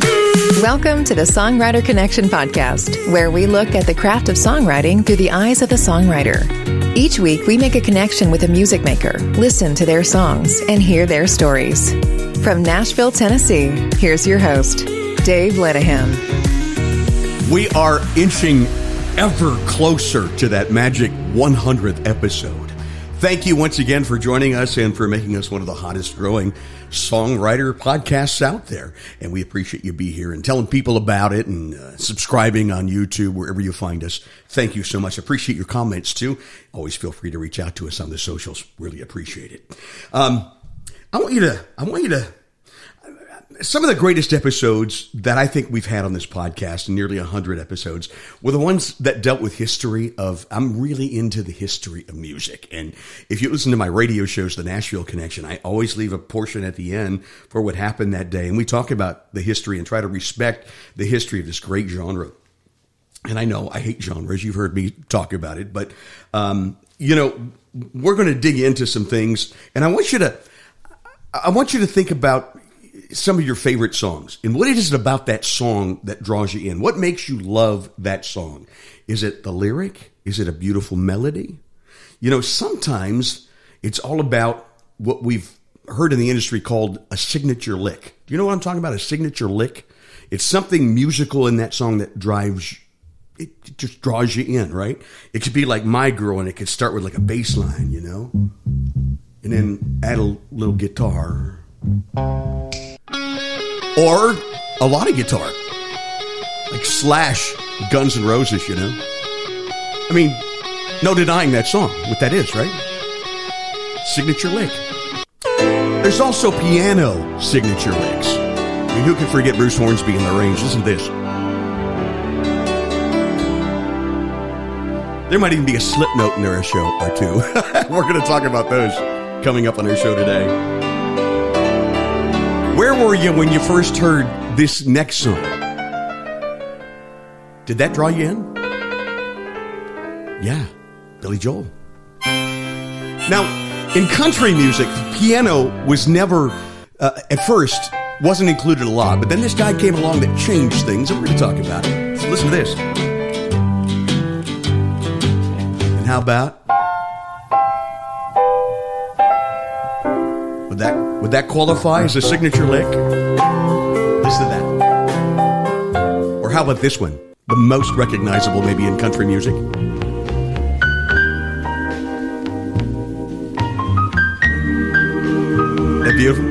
Welcome to the Songwriter Connection podcast, where we look at the craft of songwriting through the eyes of the songwriter. Each week, we make a connection with a music maker, listen to their songs, and hear their stories. From Nashville, Tennessee, here's your host, Dave Lenihan. We are inching ever closer to that magic 100th episode. Thank you once again for joining us and for making us one of the hottest growing songwriter podcasts out there. And we appreciate you be here and telling people about it and uh, subscribing on YouTube, wherever you find us. Thank you so much. Appreciate your comments too. Always feel free to reach out to us on the socials. Really appreciate it. Um, I want you to, I want you to some of the greatest episodes that I think we've had on this podcast, nearly 100 episodes, were the ones that dealt with history of, I'm really into the history of music. And if you listen to my radio shows, The Nashville Connection, I always leave a portion at the end for what happened that day. And we talk about the history and try to respect the history of this great genre. And I know I hate genres. You've heard me talk about it, but, um, you know, we're going to dig into some things and I want you to, I want you to think about some of your favorite songs and what is it about that song that draws you in? What makes you love that song? Is it the lyric? Is it a beautiful melody? You know, sometimes it's all about what we've heard in the industry called a signature lick. Do you know what I'm talking about? A signature lick? It's something musical in that song that drives it just draws you in, right? It could be like My Girl and it could start with like a bass line, you know? And then add a little guitar or a lot of guitar, like Slash, Guns N' Roses. You know, I mean, no denying that song. What that is, right? Signature lick. There's also piano signature licks. I mean, who can forget Bruce Hornsby in the range? Listen to this. There might even be a slip note in there, a show or two. We're going to talk about those coming up on our show today. Where were you when you first heard this next song? Did that draw you in? Yeah, Billy Joel. Now, in country music, piano was never, uh, at first, wasn't included a lot, but then this guy came along that changed things, and we're going to talk about it. So listen to this. And how about Would that qualify as a signature lick? Listen to that. Or how about this one? The most recognizable maybe in country music. That beautiful?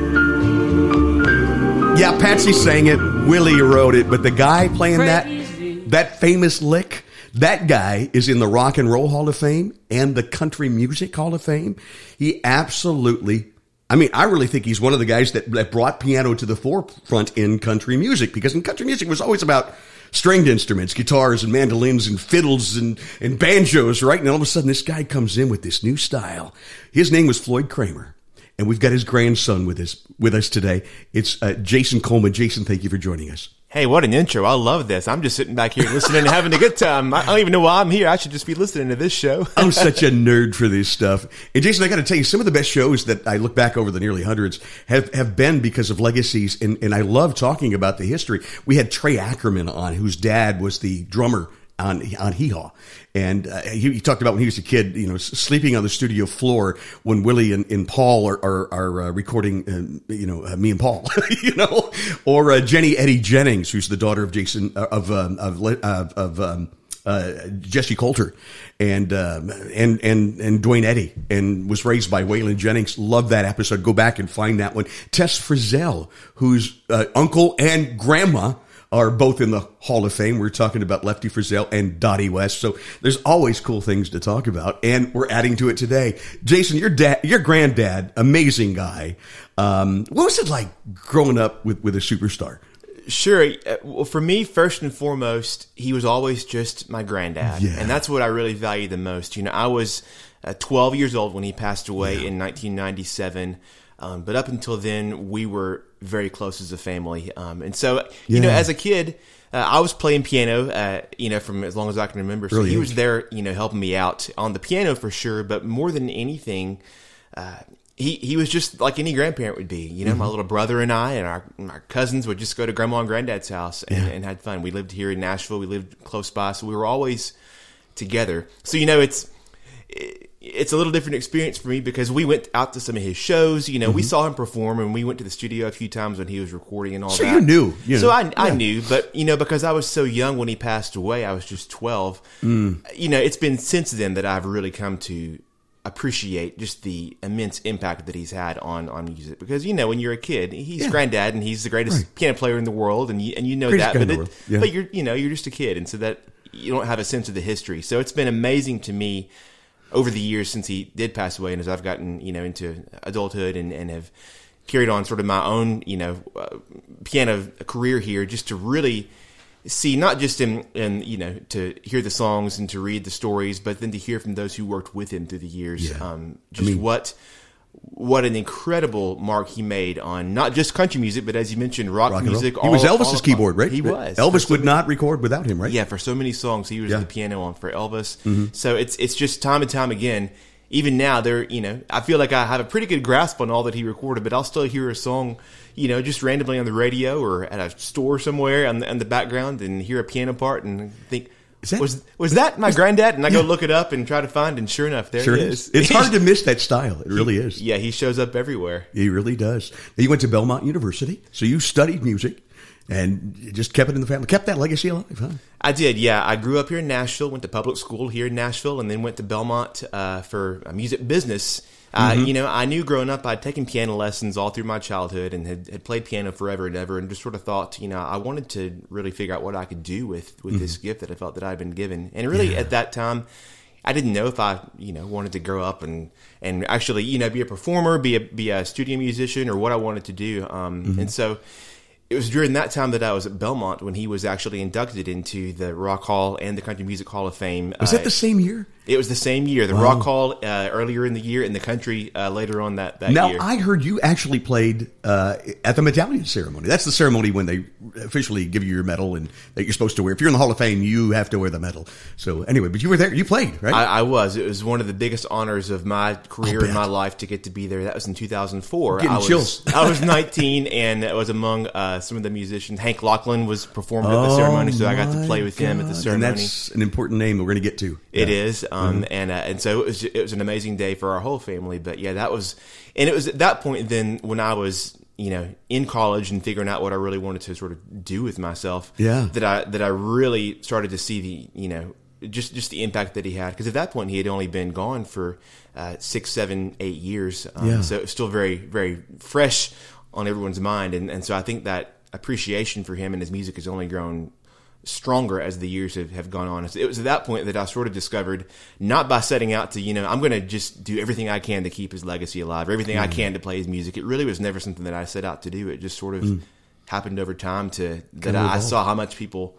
Yeah, Patsy sang it, Willie wrote it, but the guy playing that that famous lick, that guy is in the Rock and Roll Hall of Fame and the Country Music Hall of Fame. He absolutely I mean, I really think he's one of the guys that, that brought piano to the forefront in country music because in country music was always about stringed instruments, guitars and mandolins and fiddles and, and banjos, right? And all of a sudden this guy comes in with this new style. His name was Floyd Cramer. And we've got his grandson with us, with us today. It's uh, Jason Coleman. Jason, thank you for joining us. Hey, what an intro. I love this. I'm just sitting back here listening and having a good time. I don't even know why I'm here. I should just be listening to this show. I'm such a nerd for this stuff. And Jason, I got to tell you, some of the best shows that I look back over the nearly hundreds have, have been because of legacies. And, and I love talking about the history. We had Trey Ackerman on, whose dad was the drummer on on Hee Haw, and uh, he, he, talked about when he was a kid, you know, sleeping on the studio floor when Willie and, and Paul are are, are uh, recording, uh, you know, uh, me and Paul, you know, or uh, Jenny Eddy Jennings, who's the daughter of Jason uh, of um, of of, um, Jessi Colter, and um, and and and Duane Eddy, and was raised by Waylon Jennings. Love that episode. Go back and find that one. Tess Frizzell, whose uncle and grandma are both in the Hall of Fame. We're talking about Lefty Frizzell and Dottie West. So there's always cool things to talk about. And we're adding to it today. Jason, your dad, your granddad, amazing guy. Um, what was it like growing up with, with a superstar? Sure. Uh, well, for me, first and foremost, he was always just my granddad. Yeah. And that's what I really value the most. You know, I was uh, 12 years old when he passed away yeah. in 1997. Um, but up until then, we were very close as a family. Um, and so, you know, as a kid, uh, I was playing piano, uh, you know, from as long as I can remember. So he was there, you know, helping me out on the piano for sure. But more than anything, uh, he, he was just like any grandparent would be. You know, mm-hmm. my little brother and I and our, our cousins would just go to grandma and granddad's house and, yeah. and had fun. We lived here in Nashville. We lived close by. So we were always together. So, you know, it's, it, it's a little different experience for me because we went out to some of his shows. You know, mm-hmm. we saw him perform, and we went to the studio a few times when he was recording and all so that. you knew, you know. so I, I knew, but you know, because I was so young when he passed away, I was just twelve. Mm. You know, it's been since then that I've really come to appreciate just the immense impact that he's had on on music. Because you know, when you're a kid, he's yeah. granddad, and he's the greatest right. piano player in the world, and you and you know greatest that, but it, yeah. but you're you know you're just a kid, and so that you don't have a sense of the history. So it's been amazing to me over the years since he did pass away, and as I've gotten you know into adulthood and, and have carried on sort of my own you know uh, piano career here, just to really see not just in, in you know to hear the songs and to read the stories, but then to hear from those who worked with him through the years, yeah. um, just I mean, what what an incredible mark he made on not just country music, but as you mentioned, rock, rock music. He was Elvis's all keyboard, right? He was. Elvis so would many, not record without him, right? Yeah, for so many songs, he was yeah. the piano on for Elvis. Mm-hmm. So it's it's just time and time again. Even now, there, you know, I feel like I have a pretty good grasp on all that he recorded, but I'll still hear a song, you know, just randomly on the radio or at a store somewhere on the, on the background and hear a piano part and think, that, was was that my granddad? And I go look it up and try to find, and sure enough, there sure it is. It's hard to miss that style. It really is. Yeah, he shows up everywhere. He really does. You went to Belmont University, so you studied music and just kept it in the family, kept that legacy alive, huh? I did, yeah. I grew up here in Nashville, went to public school here in Nashville, and then went to Belmont uh, for music business uh, mm-hmm. You know, I knew growing up I'd taken piano lessons all through my childhood and had, had played piano forever and ever, and just sort of thought, you know, I wanted to really figure out what I could do with with mm-hmm. this gift that I felt that I'd been given. And really, yeah. at that time, I didn't know if I, you know, wanted to grow up and and actually, you know, be a performer, be a be a studio musician, or what I wanted to do. Um, mm-hmm. And so it was during that time that I was at Belmont when he was actually inducted into the Rock Hall and the Country Music Hall of Fame. Was uh, that the same year? It was the same year. The wow. Rock Hall uh, earlier in the year, and the Country uh, later on that, that now, year. I heard you actually played uh, at the medallion ceremony. That's the ceremony when they officially give you your medal and that you're supposed to wear. If you're in the Hall of Fame, you have to wear the medal. So anyway, but you were there. You played, right? I, I was. It was one of the biggest honors of my career in my life to get to be there. That was in 2004. Getting I was, chills. I was 19, and I was among uh, some of the musicians. Hank Locklin was performed at the ceremony, so I got to play with God. him at the ceremony. And that's an important name that we're going to get to. It yeah. is, um, mm-hmm. and uh, and and so it was it was an amazing day for our whole family. But yeah, that was, and it was at that point then when I was you know in college and figuring out what I really wanted to sort of do with myself. Yeah, that I that I really started to see the you know just just the impact that he had because at that point he had only been gone for uh, six, seven, eight years. Um, yeah. so it was still very very fresh on everyone's mind, and and so I think that appreciation for him and his music has only grown stronger as the years have, have gone on. It was at that point that I sort of discovered, not by setting out to, you know, I'm going to just do everything I can to keep his legacy alive, or everything mm. I can to play his music. It really was never something that I set out to do. It just sort of mm. happened over time to that I, I saw how much people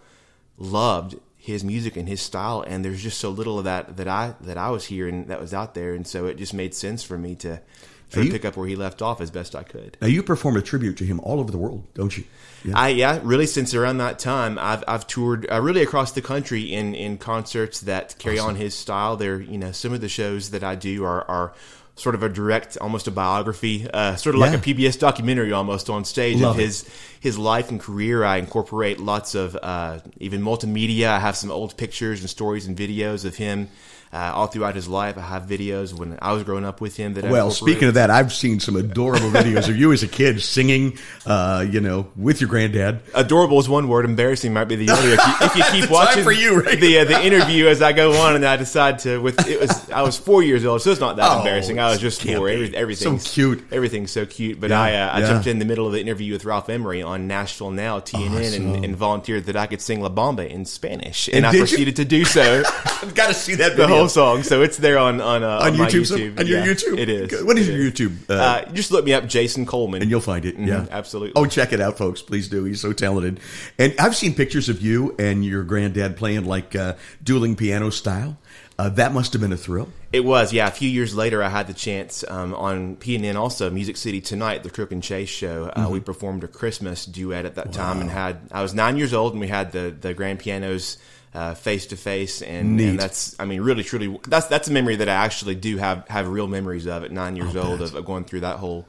loved his music and his style and there's just so little of that that I that I was hearing that was out there and so it just made sense for me to sort of pick up where he left off as best I could. Now you perform a tribute to him all over the world, don't you? Yeah. I yeah, really since around that time, I've I've toured uh, really across the country in in concerts that carry awesome. on his style. There, you know, some of the shows that I do are are sort of a direct, almost a biography, uh, sort of like a PBS documentary almost on stage Love of it. his his life and career. I incorporate lots of uh, even multimedia. I have some old pictures and stories and videos of him uh, all throughout his life. I have videos when I was growing up with him. That Well, speaking of that, I've seen some adorable videos of you as a kid singing, uh, you know, with your granddad. Adorable is one word. Embarrassing might be the other. If you, if you keep watching for you, right? the uh, the interview as I go on, and I decide to with it was I was four years old, so it's not that Oh, embarrassing. I was just four. Every, everything's So cute. Everything's so cute. But Yeah, I uh, I jumped in the middle of the interview with Ralph Emery on Nashville Now TNN Awesome. and, and volunteered that I could sing La Bamba in Spanish, and, And I did you? proceeded to do so. I've got to see that the video. Whole song, so it's there on on, uh, on my YouTube. YouTube. on your Yeah, YouTube. it is. What is your YouTube? Uh, Uh, just look me up, Jason Coleman, and you'll find it. Yeah, Mhm, absolutely. Oh, check it out, folks. Please do. He's so talented. And I've seen pictures of you and your granddad playing like uh, dueling piano style. Uh, that must have been a thrill. It was, yeah. A few years later, I had the chance um, on TNN also, Music City Tonight, the Crook and Chase show. Uh, Mm-hmm. We performed a Christmas duet at that time, and had I was nine years old, and we had the the grand pianos face to face, and that's, I mean, really, truly, that's that's a memory that I actually do have have real memories of at nine years old of, of going through that whole,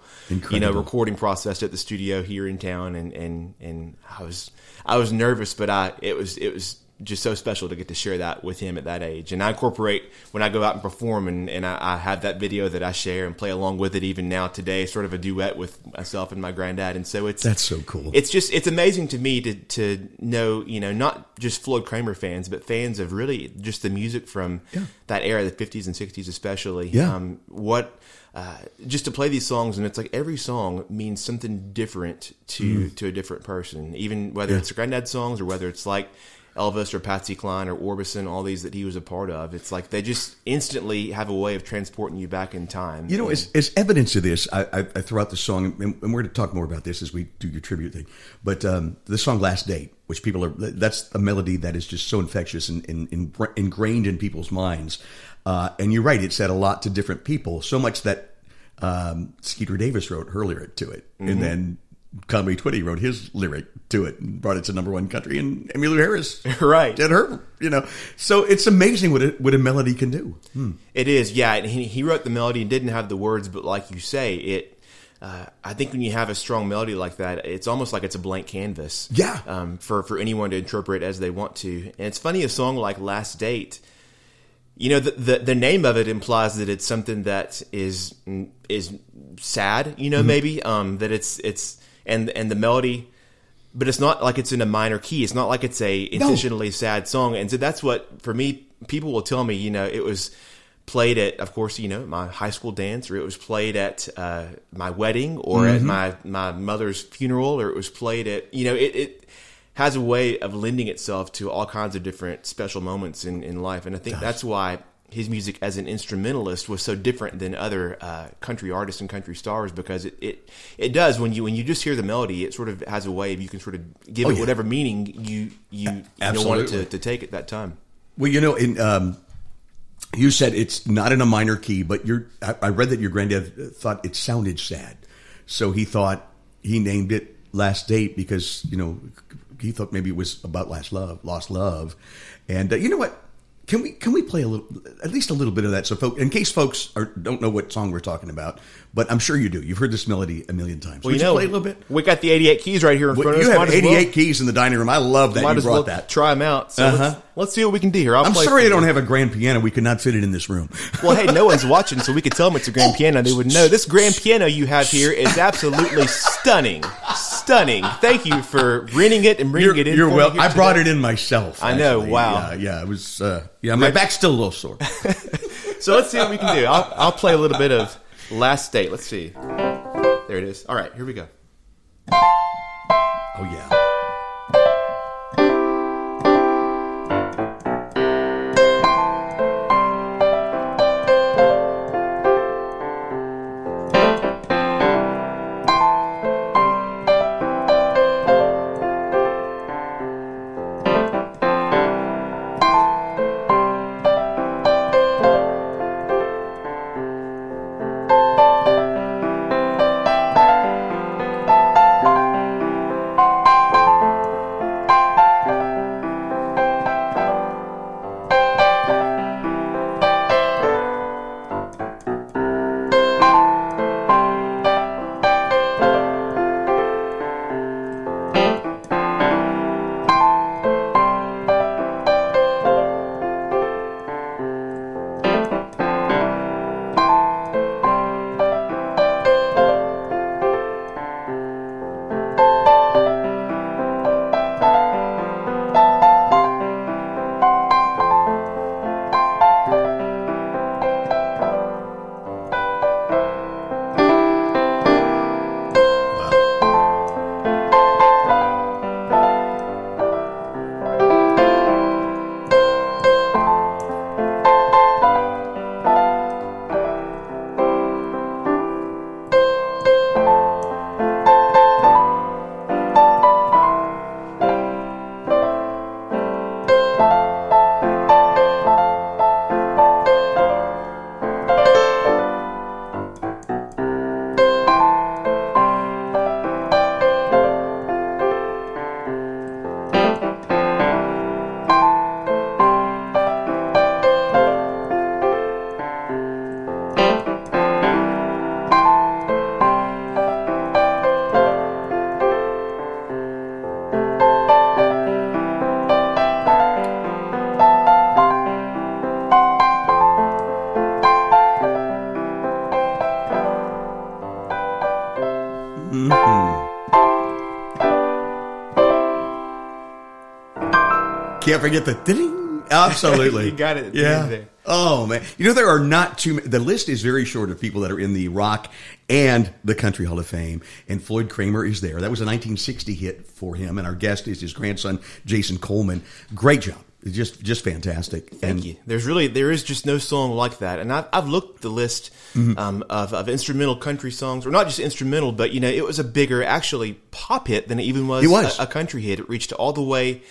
you know, recording process at the studio here in town, and and and I was I was nervous, but I it was it was just so special to get to share that with him at that age. And I incorporate when I go out and perform, and, and I, I have that video that I share and play along with it even now today, sort of a duet with myself and my granddad. And so it's That's so cool. It's just it's amazing to me to to know you know not just Floyd Cramer fans, but fans of really just the music from Yeah. that era, the fifties and sixties especially. Yeah. Um, what uh, just to play these songs, and it's like every song means something different to to a different person, even whether Mm. Yeah. it's granddad songs or whether it's like Elvis or Patsy Cline or Orbison, all these that he was a part of. It's like they just instantly have a way of transporting you back in time. You know, And- as, as evidence of this, I, I, I throw out the song, and, and we're going to talk more about this as we do your tribute thing. But um, the song "Last Date," which people are, that's a melody that is just so infectious and, and, ingrained in people's minds. Uh, and you're right; it said a lot to different people, so much that um, Skeeter Davis wrote her lyric to it, and then Conway Twitty wrote his lyric to it and brought it to number one country, and Emmylou Harris Right. did her. You know, so it's amazing what a, what a melody can do. Hmm. It is, yeah. And he, he wrote the melody and didn't have the words, but like you say, it. Uh, I think when you have a strong melody like that, it's almost like it's a blank canvas. Yeah. Um, for for anyone to interpret as they want to, and it's funny a song like "Last Date." You know, the, the the name of it implies that it's something that is is sad. You know, maybe um, that it's it's and and the melody but it's not like it's in a minor key. It's not like it's a intentionally sad song. And so that's what for me, people will tell me, you know, it was played at, of course, you know, my high school dance, or it was played at uh, my wedding, or at my my mother's funeral, or it was played at, you know, it. it has a way of lending itself to all kinds of different special moments in, in life. And I think that's why his music as an instrumentalist was so different than other uh, country artists and country stars because it, it it does when you when you just hear the melody it sort of has a way of you can sort of give Oh, it yeah. whatever meaning you you, you know, want it to, to take at that time. Well, you know, in um, you said it's not in a minor key, but you're. I, I read that your granddad thought it sounded sad, so he thought he named it "Last Date" because you know he thought maybe it was about last love, lost love, and uh, you know what? Can we can we play a little, at least a little bit of that, so folk, in case folks are, don't know what song we're talking about, but I'm sure you do. You've heard this melody a million times. Well, Would you know, play a little bit? we got the 88 keys right here in Well, front of you us. have Might as well- 88 keys in the dining room. I love that Might you brought well that. try them out. So Uh-huh. let's, let's see what we can do here. I'm play sorry I don't have a grand piano. We could not fit it in this room. Well, hey, no one's watching, so we could tell them it's a grand piano. They would know. This grand piano you have here is absolutely stunning, stunning. Thank you for renting it and bringing You're, it in. you're for me well. I brought today. it in myself. I know, actually. wow. Yeah, yeah. It was. Uh, yeah, my back's still a little sore. So let's see what we can do. I'll, I'll play a little bit of Last Date. Let's see. There it is. All right, here we go. Oh yeah. Can't forget the ding. Absolutely. You got it. Yeah. Oh man. You know there are not too many, the list is very short of people that are in the rock and the country hall of fame and Floyd Cramer is there. That was a 1960 hit for him and our guest is his grandson Jason Coleman. Great job. Just just fantastic. Thank and you. There's really there is just no song like that, and I've, I've looked the list Mm-hmm. um, of, of instrumental country songs, or not just instrumental, but you know it was a bigger actually pop hit than it even was, It was. A, a country hit. It reached all the way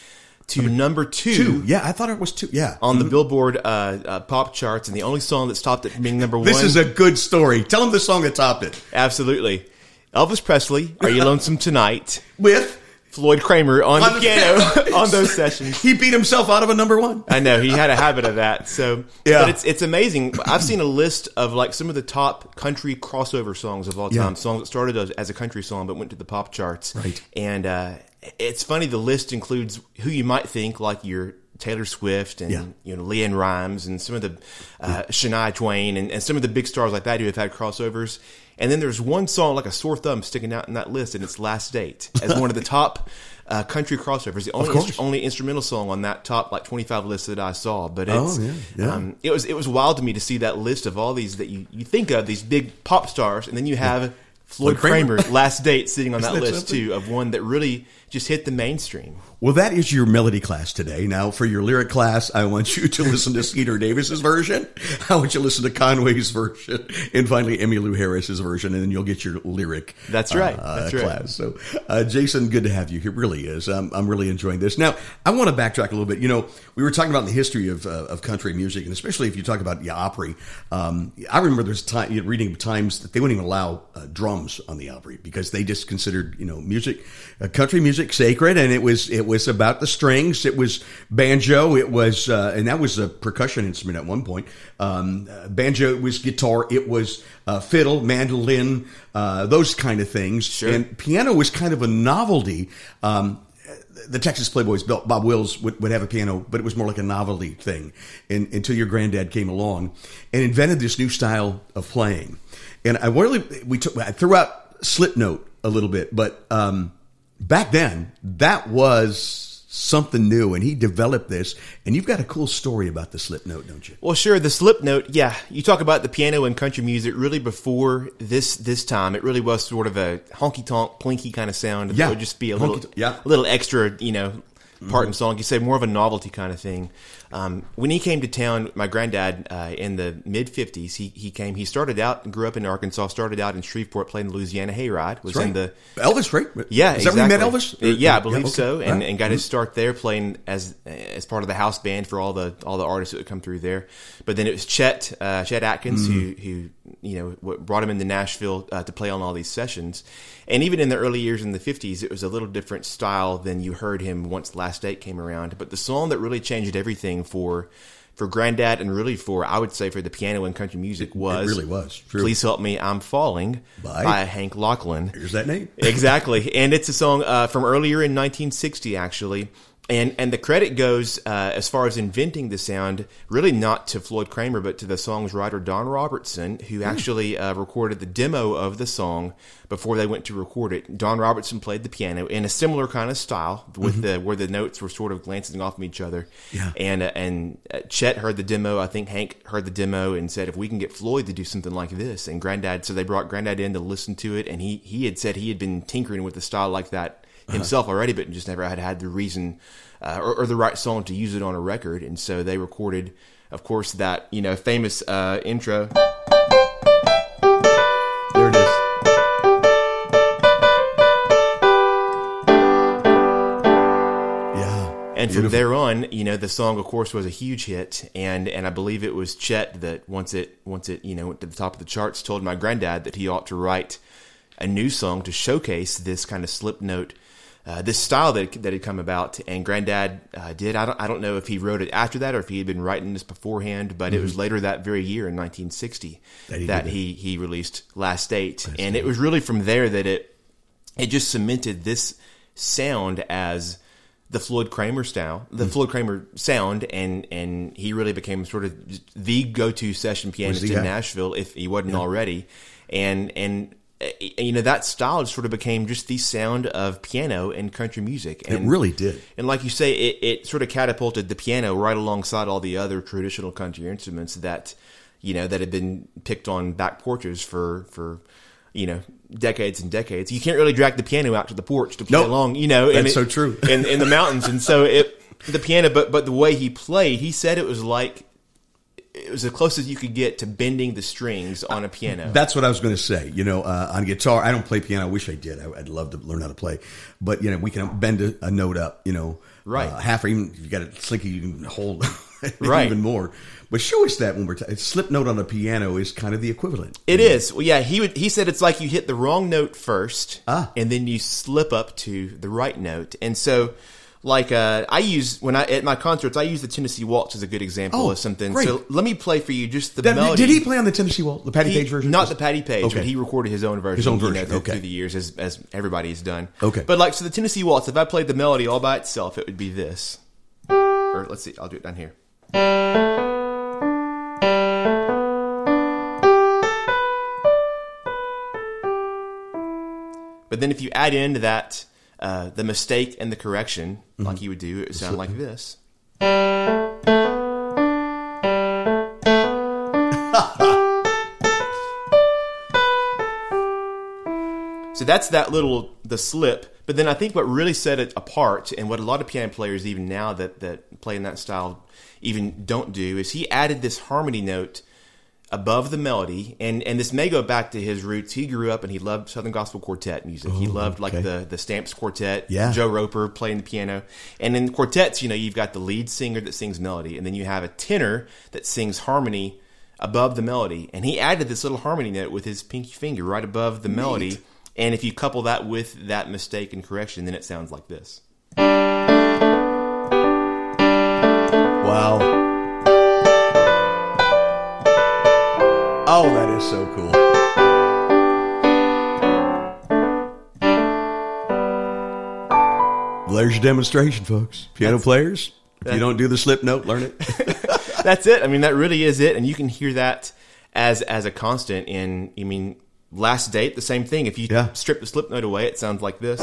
to number two, two. Yeah, I thought it was two. Yeah. on the Billboard uh, uh, pop charts, and the only song that stopped it from being number one. This is a good story. Tell them the song that topped it. absolutely Elvis Presley. Are you lonesome tonight? With Floyd Cramer on, On the the piano on those sessions. he beat himself out of a number one. I know he had a habit of that. So, Yeah. but it's it's amazing. I've seen a list of like some of the top country crossover songs of all time. Yeah. Songs that started as, as a country song but went to the pop charts. Right. And uh, it's funny. The list includes who you might think like your Taylor Swift and Yeah. you know LeAnn Rimes and some of the uh, Shania Twain and, and some of the big stars like that who have had crossovers. And then there's one song like a sore thumb sticking out in that list, and it's "Last Date" as one of the top uh, country crossovers. The only instru- only instrumental song on that top like 25 list that I saw. But Oh, it's yeah, yeah. Um, it was it was wild to me to see that list of all these that you, you think of these big pop stars, and then you have Floyd Floyd Cramer. Cramer, "Last Date" sitting on that that list something? too of one that really just hit the mainstream. Well, that is your melody class today. Now, for your lyric class, I want you to listen to Skeeter Davis's version. I want you to listen to Conway's version, and finally Emmylou Harris's version, and then you'll get your lyric. That's right. uh, That's right. class. So, uh, Jason, good to have you. It really is. I'm, I'm really enjoying this. Now, I want to backtrack a little bit. You know, we were talking about the history of, uh, of country music, and especially if you talk about the Opry. Um, I remember there's time you know, reading times that they wouldn't even allow uh, drums on the Opry because they just considered you know music, uh, country music sacred, and it was it was about the strings. It was banjo. It was uh, and that was a percussion instrument at one point. Um, uh, banjo it was guitar. It was uh, fiddle, mandolin, uh, those kind of things. Sure. And piano was kind of a novelty. Um, the Texas Playboys, Bob Wills would, would have a piano, but it was more like a novelty thing in, until your granddad came along and invented this new style of playing. And I really, we took, I threw out slip note a little bit, but um, back then that was something new and he developed this. And you've got a cool story about the slip note, don't you? Well, sure. The slip note, yeah. You talk about the piano and country music. Really, before this this time, it really was sort of a honky tonk, plinky kind of sound. Yeah. That would just be a little, Honky-tonk, yeah. a little extra, you know, part in song. You say more of a novelty kind of thing. Um, when he came to town, my granddad uh, in the mid '50s, he he came. He started out and grew up in Arkansas. Started out in Shreveport, playing the Louisiana Hayride. Was in the Elvis, right? yeah, Is that exactly. where you met Elvis? Uh, Yeah, I believe okay. so, and, Right. and got his start there playing as as part of the house band for all the all the artists that would come through there. But then it was Chet uh, Chet Atkins who Mm. who you know what brought him into Nashville uh, to play on all these sessions. And even in the early years in the fifties, it was a little different style than you heard him once Last Date came around. But the song that really changed everything for for Granddad and really for I would say for the piano and country music was it really was. True. Please help me, I'm falling By- by Hank Locklin. Here's that name. exactly, and it's a song uh, from earlier in 1960, actually. And and the credit goes uh, as far as inventing the sound, really not to Floyd Cramer, but to the song's writer Don Robertson, who actually uh, recorded the demo of the song before they went to record it. Don Robertson played the piano in a similar kind of style, with the where the notes were sort of glancing off of each other. Yeah. And uh, and uh, Chet heard the demo. I think Hank heard the demo and said, "If we can get Floyd to do something like this," and Granddad, so they brought Granddad in to listen to it, and he he had said he had been tinkering with the style like that himself already, but just never had had the reason uh, or, or the right song to use it on a record, and so they recorded, of course, that you know famous uh, intro. There it is. Yeah. And from there on, you know, the song, of course, was a huge hit, and and I believe it was Chet that once it once it you know went to the top of the charts, told my granddad that he ought to write a new song to showcase this kind of slip note, uh, this style that that had come about. And granddad uh, did. I don't I don't know if he wrote it after that or if he had been writing this beforehand, but it was later that very year in 1960 Mm-hmm. That he that he he released Last Date, and it was really from there that it it just cemented this sound as the Floyd Cramer style, the Hmm. Floyd Cramer sound, and and he really became sort of the go-to session pianist in guy. Nashville if he wasn't already, and and you know that style sort of became just the sound of piano and country music. And, it really did. And like you say, it, it sort of catapulted the piano right alongside all the other traditional country instruments that you know that had been picked on back porches for for you know decades and decades. You can't really drag the piano out to the porch to play Nope. along. You know, That's it- so true. in in the mountains, and so it the piano, but but the way he played, he said it was like it was the closest you could get to bending the strings on a piano. That's what I was going to say. You know, uh, on guitar, I don't play piano. I wish I did. I, I'd love to learn how to play. But you know, we can bend a, a note up. You know, Right. Uh, half or even if you got a slinky, you can hold Right. even more. But show us that when we're t- slip note on a piano is kind of the equivalent. It is. Well, yeah, he would. He said it's like you hit the wrong note first, Ah. and then you slip up to the right note. And so, like, uh, I use when I at my concerts, I use the Tennessee Waltz as a good example Oh, of something. great. So let me play for you just the That- melody. did he play on the Tennessee Waltz, the Patty He- Page version? Not the Patty Page, Okay. but he recorded his own version. His own you know, version, through, okay. through the years, as, as everybody has done. Okay. But like, so the Tennessee Waltz, if I played the melody all by itself, it would be this. Or let's see, I'll do it down here. But then if you add into that uh, the mistake and the correction, Mm-hmm. like he would do, it would sound like this. So that's that little the slip. But then I think what really set it apart, and what a lot of piano players even now that that play in that style even don't do, is he added this harmony note above the melody, and and this may go back to his roots. He grew up and he loved Southern Gospel Quartet music. he oh, loved like okay. the the Stamps Quartet, Yeah. Joe Roper playing the piano, and in quartets, you know, you've got the lead singer that sings melody, and then you have a tenor that sings harmony above the melody. And he added this little harmony note with his pinky finger right above the melody. And if you couple that with that mistake and correction, then it sounds like this. Wow. Oh, that is so cool. There's your demonstration, folks. Piano players, if you don't do the slip note, learn it. That's it. I mean, that really is it. And you can hear that as as a constant in, I mean, last date, the same thing. If you Yeah. strip the slip note away, it sounds like this.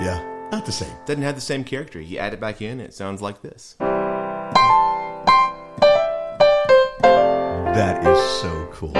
yeah, not the same. Doesn't have the same character. You add it back in, it sounds like this. That is so cool.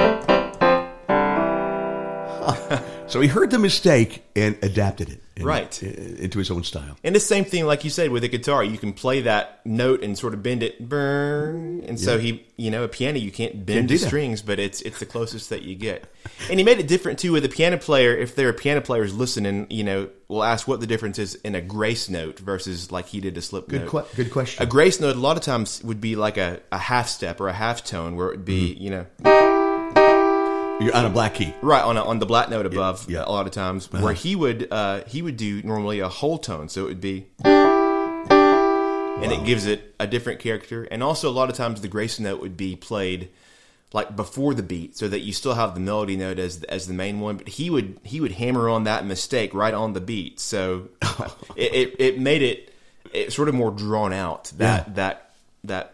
So he heard the mistake and adapted it in- Right. into his own style. And the same thing, like you said, with a guitar, you can play that note and sort of bend it, burn. And so he, you know, a piano you can't bend the strings, but it's it's the closest that you get. And he made it different too with a piano player. If there are piano players listening, you know, we'll ask what the difference is in a grace note versus like he did a slip Good, note. que- good question. A grace note a lot of times would be like a, a half step or a half tone where it would be, Mm-hmm. you know, You're on a black key. right on a, on the black note above yeah. a lot of times where he would uh, he would do normally a whole tone so it would be and it gives it a different character and also a lot of times the grace note would be played like before the beat so that you still have the melody note as as the main one but he would he would hammer on that mistake right on the beat so it, it it made it it sort of more drawn out that Yeah. that that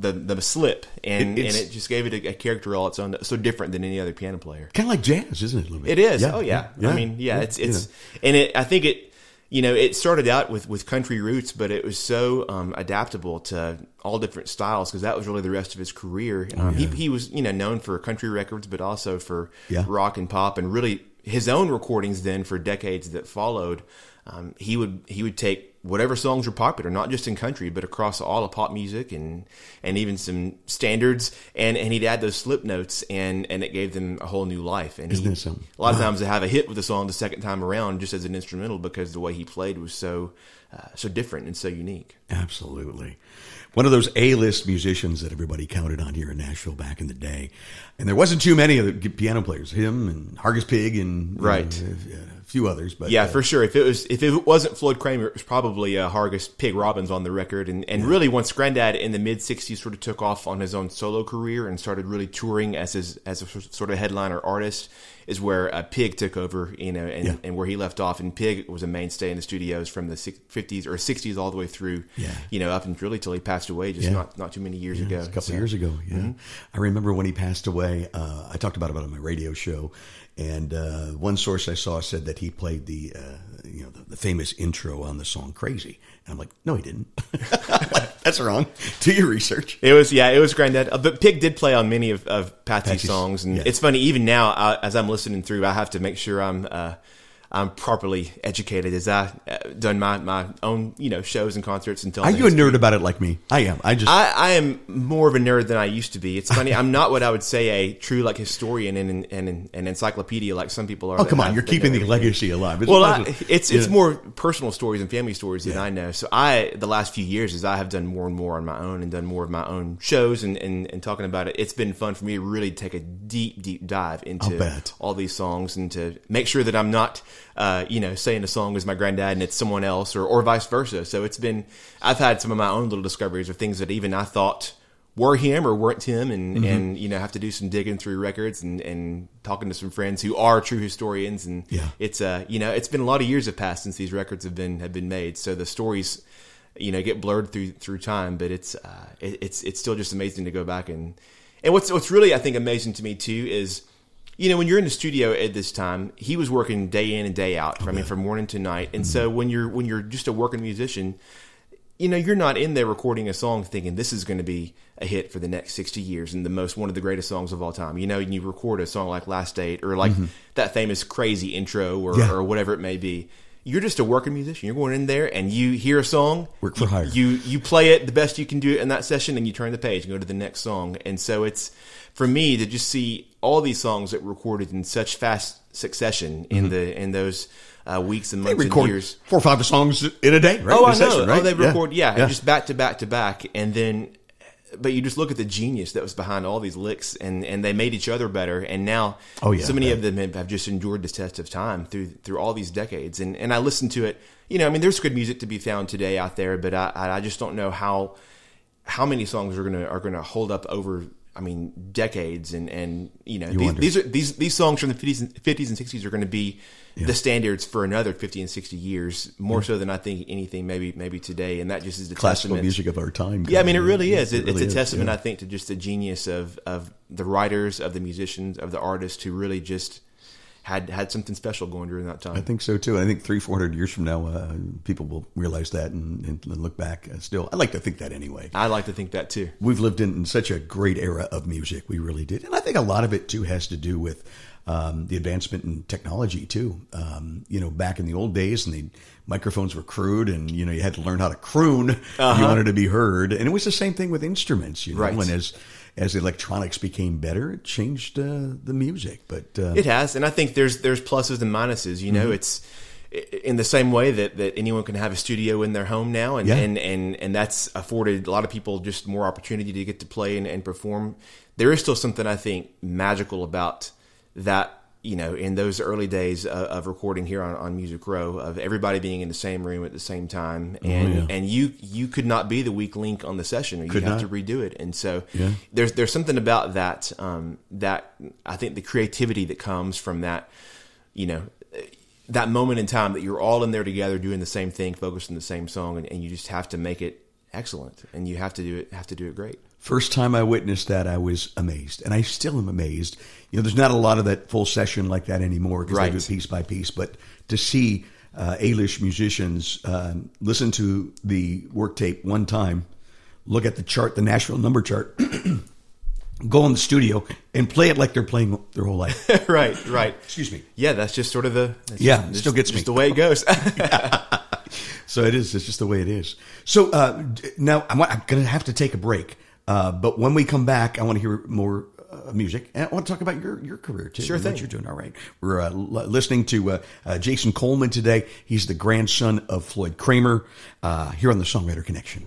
the the slip and It- and it just gave it a, a character all its own so different than any other piano player Kind of like jazz, isn't it? A little bit. it is. oh yeah. I mean, yeah, it's it's know. and it. I think it. You know, it started out with with country roots, but it was so um, adaptable to all different styles because that was really the rest of his career. Um, He he was you know known for country records, but also for Yeah. rock and pop, and really his own recordings. Then for decades that followed, um, he would he would take whatever songs were popular, not just in country, but across all of pop music and and even some standards, and and he'd add those slip notes, and and it gave them a whole new life. And Isn't he, a lot of times they have a hit with the song the second time around just as an instrumental because the way he played was so uh, so different and so unique. Absolutely. One of those A-list musicians that everybody counted on here in Nashville back in the day. And there wasn't too many of the piano players. Him and Hargus Pig and Right. know, a few others. But Yeah, uh, for sure. If it was if it wasn't Floyd Cramer, it was probably uh, Hargus Pig Robbins on the record. And and really, once Grandad in the mid '60s sort of took off on his own solo career and started really touring as his as a sort of headliner artist, is where uh, Pig took over, you know, and, Yeah. and where he left off. And Pig was a mainstay in the studios from the 50s or 60s all the way through, Yeah. you know, up and really till he passed away just Yeah. not not too many years ago. a couple So- of years ago. Yeah, I remember when he passed away. Uh, I talked about it on my radio show, and uh, one source I saw said that he played the uh, you know the, the famous intro on the song "Crazy." And I'm like, no, he didn't. That's wrong. Do your research. It was yeah, it was Granddad. Uh, but Pig did play on many of, of Patsy's Patsy's- songs, and yeah. it's funny even now uh, as I'm listening through, I have to make sure I'm uh, I'm properly educated as I uh, done my, my own you know shows and concerts and tell. Are you a nerd about it like me? I am. I just I, I am more of a nerd than I used to be. It's funny. I'm not what I would say a true like historian and and an encyclopedia like some people are. oh come on, have- you're keeping the everything. legacy alive. It's Well, I, it's You it's more personal stories and family stories than Yeah. I know. So I, the last few years, as I have done more and more on my own and done more of my own shows and, and, and talking about it, it's been fun for me to really take a deep, deep dive into all these songs and to make sure that I'm not, uh, you know, saying a song is my granddad and it's someone else or, or vice versa. So it's been, I've had some of my own little discoveries of things that even I thought were him or weren't him and, Mm-hmm. and, you know, have to do some digging through records and, and talking to some friends who are true historians. And Yeah. it's, uh, you know, it's been a lot of years have passed since these records have been, have been made. So the stories, you know, get blurred through, through time, but it's, uh, it, it's, it's still just amazing to go back and, and what's, what's really, I think, amazing to me too is, you know, when you're in the studio at this time, he was working day in and day out. I mean, from morning to night. And mm-hmm. so when you're when you're just a working musician, you know, you're not in there recording a song thinking this is going to be a hit for the next 60 years and the most one of the greatest songs of all time. You know, and you record a song like Last Date or like mm-hmm. that famous crazy intro or, Yeah. or whatever it may be. You're just a working musician. You're going in there and you hear a song, Work for you- hire. You you play it the best you can do it in that session, and you turn the page and go to the next song. And so it's for me to just see all these songs that were recorded in such fast succession in the in those uh, weeks and Mm-hmm. they months and record years. four or five songs in a day, right? Oh, In I know. session, right? Oh, they Yeah. record, yeah, Yeah. just back to back to back, and then, but you just look at the genius that was behind all these licks, and and they made each other better, and now, Oh, yeah, so many I of them have, have just endured the test of time through through all these decades, and and I listen to it. You know, I mean, there's good music to be found today out there, but I I just don't know how how many songs are gonna are gonna hold up over. I mean, decades, and and you know, these, these are these these songs from the fifties and fifties and sixties are going to be the standards for another fifty and sixty years, more so than I think anything maybe maybe today, and that just is the classical testament. music of our time. Yeah, I mean, it really is. It, really it's a testament, yeah. I think, to just the genius of of the writers, of the musicians, of the artists who really just had had something special going during that time. I think so too. I think three, four hundred years from now, uh, people will realize that and, and look back. Uh, still, I like to think that anyway. I like to think that too. We've lived in such a great era of music. We really did, and I think a lot of it too has to do with um, the advancement in technology too. Um, you know, back in the old days, and the microphones were crude, and you know you had to learn how to croon if you wanted to be heard. And it was the same thing with instruments. You know, Right. and as as electronics became better, it changed uh, the music. But uh, It has, and I think there's there's pluses and minuses. You know, it's in the same way that, that anyone can have a studio in their home now, and, Yeah. and, and and that's afforded a lot of people just more opportunity to get to play and, and perform. There is still something I think magical about that. You know, in those early days of, of recording here on, on Music Row, of everybody being in the same room at the same time, and Oh, yeah. and you you could not be the weak link on the session, or you have not. to redo it. And so Yeah. there's there's something about that um, that I think the creativity that comes from that, you know, that moment in time that you're all in there together doing the same thing, focused on the same song, and, and you just have to make it excellent, and you have to do it have to do it great. First time I witnessed that, I was amazed, and I still am amazed. You know, there's not a lot of that full session like that anymore because Right. they do it piece by piece. But to see uh, A-list musicians um, listen to the work tape one time, look at the chart, the Nashville number chart, go in the studio and play it like they're playing their whole life. right, right. Excuse me. Yeah, that's just sort of the Yeah, just, it still gets just me. the way it goes. So it is. It's just the way it is. So uh, now I'm, I'm going to have to take a break. Uh, but when we come back, I want to hear more uh, music, and I want to talk about your your career too. Sure thing. What you're doing. All right. We're uh, l- listening to uh, uh, Jason Coleman today. He's the grandson of Floyd Cramer. Uh, here on the Songwriter Connection.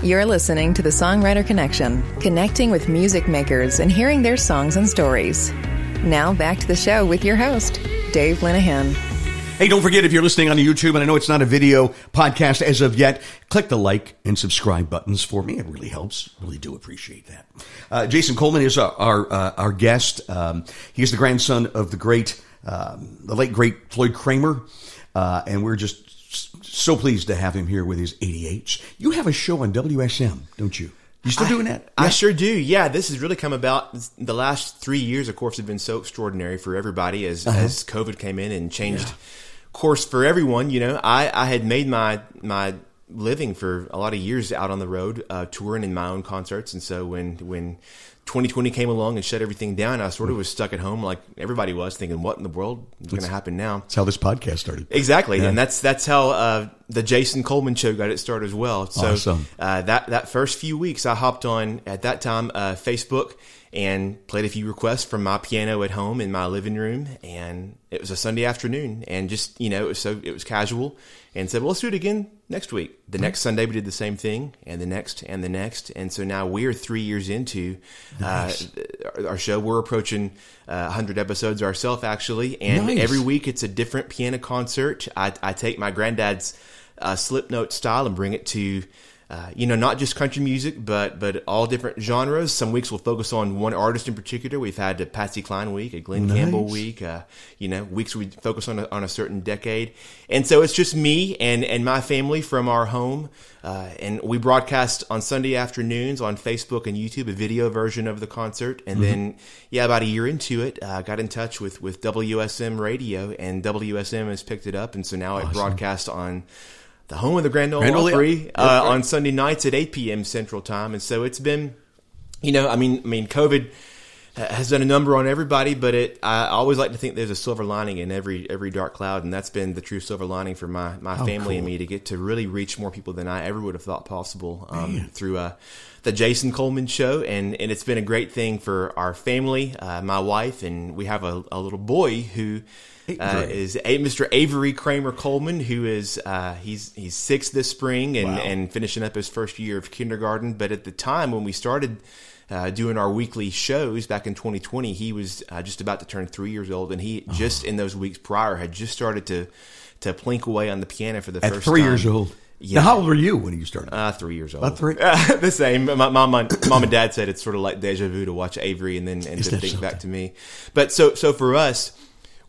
You're listening to the Songwriter Connection, connecting with music makers and hearing their songs and stories. Now back to the show with your host, Dave Linehan. Hey, don't forget if you're listening on YouTube, and I know it's not a video podcast as of yet, click the like and subscribe buttons for me. It really helps. Really do appreciate that. Uh, Jason Coleman is our our, uh, our guest. Um, he is the grandson of the great, um, the late great Floyd Cramer, uh, and we're just so pleased to have him here with his 88s. You have a show on WSM, don't you? You still I, doing that? I sure do. Yeah, this has really come about. The last three years, of course, have been so extraordinary for everybody as Uh-huh. as COVID came in and changed course for everyone. You know, I I had made my my living for a lot of years out on the road, uh, touring in my own concerts, and so when when 2020 came along and shut everything down, I sort of was stuck at home like everybody was, thinking, "What in the world is going to happen now?" That's how this podcast started. Exactly, Yeah. and that's that's how uh, the Jason Coleman show got its start as well. So Awesome. uh, that that first few weeks, I hopped on at that time uh, Facebook and played a few requests from my piano at home in my living room, and it was a Sunday afternoon, and just you know it was so it was casual, and said, well, let's do it again next week. The next Sunday we did the same thing, and the next and the next, and so now we're three years into uh, our, our show. We're approaching uh, 100 episodes ourselves actually, and Nice. every week it's a different piano concert. I, I take my granddad's uh, slip note style and bring it to, uh, you know, not just country music, but but all different genres. Some weeks we'll focus on one artist in particular. We've had a Patsy Cline week, a Glen Campbell week. Uh, you know, weeks we focus on a, on a certain decade, and so it's just me and and my family from our home. Uh, and we broadcast on Sunday afternoons on Facebook and YouTube a video version of the concert. And then, yeah, about a year into it, uh, got in touch with, with WSM Radio, and WSM has picked it up. And so now it broadcasts on the home of the Grand Ole Grand Ole Opry Opry. uh, That's on Sunday nights at 8 p.m. Central Time. And so it's been, you know, I mean, I mean, COVID has done a number on everybody, but it I always like to think there's a silver lining in every every dark cloud, and that's been the true silver lining for my my family and me to get to really reach more people than I ever would have thought possible um, through uh, the Jason Coleman show, and and it's been a great thing for our family, uh, my wife, and we have a, a little boy who. Uh, is a, Mr. Avery Cramer Coleman, who is uh, he's he's six this spring and, Wow. and finishing up his first year of kindergarten. But at the time when we started uh, doing our weekly shows back in 2020, he was uh, just about to turn three years old, and he just in those weeks prior had just started to to plink away on the piano for the At first three time. years old. Yeah. Now, how old were you when you started? Uh, three years old. About three? the same. My mom, my mom and dad said it's sort of like deja vu to watch Avery and then and to think back to me. But so so for us,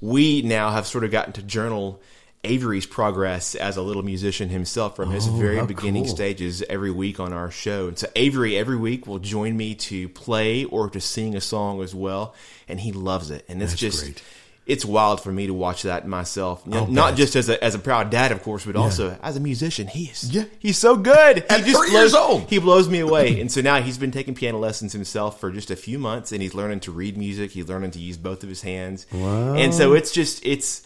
we now have sort of gotten to journal Avery's progress as a little musician himself from his oh, very Oh, how beginning cool. stages every week on our show. And so Avery every week will join me to play or to sing a song as well, and he loves it. And it's That's just great. It's wild for me to watch that myself. You know, I'll not just as a as a proud dad, of course, but also as a musician. He is Yeah. he's so good. At he just three blows, years old. He blows me away. and so now he's been taking piano lessons himself for just a few months, and he's learning to read music. He's learning to use both of his hands. Wow. And so it's just it's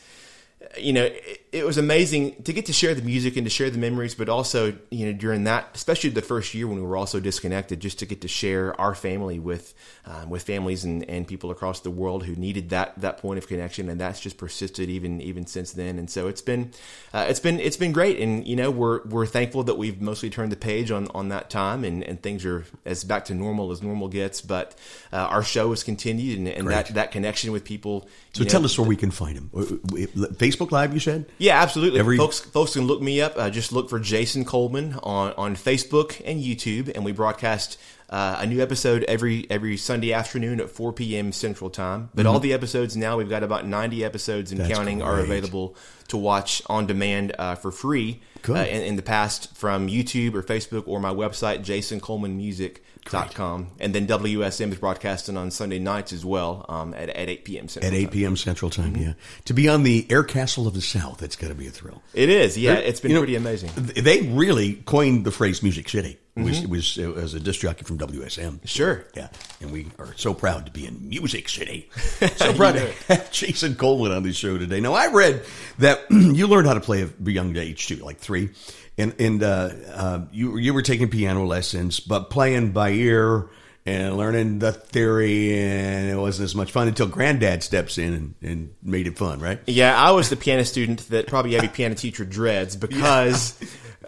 you know, it, it was amazing to get to share the music and to share the memories, but also, you know, during that, especially the first year when we were also disconnected, just to get to share our family with, um, with families and, and people across the world who needed that, that point of connection. And that's just persisted even, even since then. And so it's been, uh, it's been, it's been great. And, you know, we're, we're thankful that we've mostly turned the page on, on that time and, and things are as back to normal as normal gets. But, uh, our show has continued and, and that, that connection with people. So know, tell us where we can find him. Uh, uh, Facebook Live, you said? Yeah, absolutely. Every- folks, folks can look me up. Uh, just look for Jason Coleman on, on Facebook and YouTube, and we broadcast uh, a new episode every every Sunday afternoon at 4 p.m. Central Time. But all the episodes now, we've got about 90 episodes and Mm-hmm. That's counting, are available to watch on demand uh, for free uh, in, in the past from YouTube or Facebook or my website, jasoncolemanmusic.com. And then WSM is broadcasting on Sunday nights as well um, at, at 8 p.m. Central At 8 Time. p.m. Central Time, Mm-hmm. yeah. To be on the Air Castle of the South, that's got to be a thrill. It is, yeah. It's been You know, pretty amazing. They really coined the phrase "Music City." It was, it was it was a disc jockey from WSM. Mm-hmm. Sure. Yeah, and we are so proud to be in Music City. So proud to have Jason Coleman on the show today. Now, I read that you learned how to play at a young age too, like three, and and uh, uh, you you were taking piano lessons, but playing by ear and learning the theory, and it wasn't as much fun until Granddad steps in and, and made it fun, right? Yeah, I was the piano student that probably every piano teacher dreads because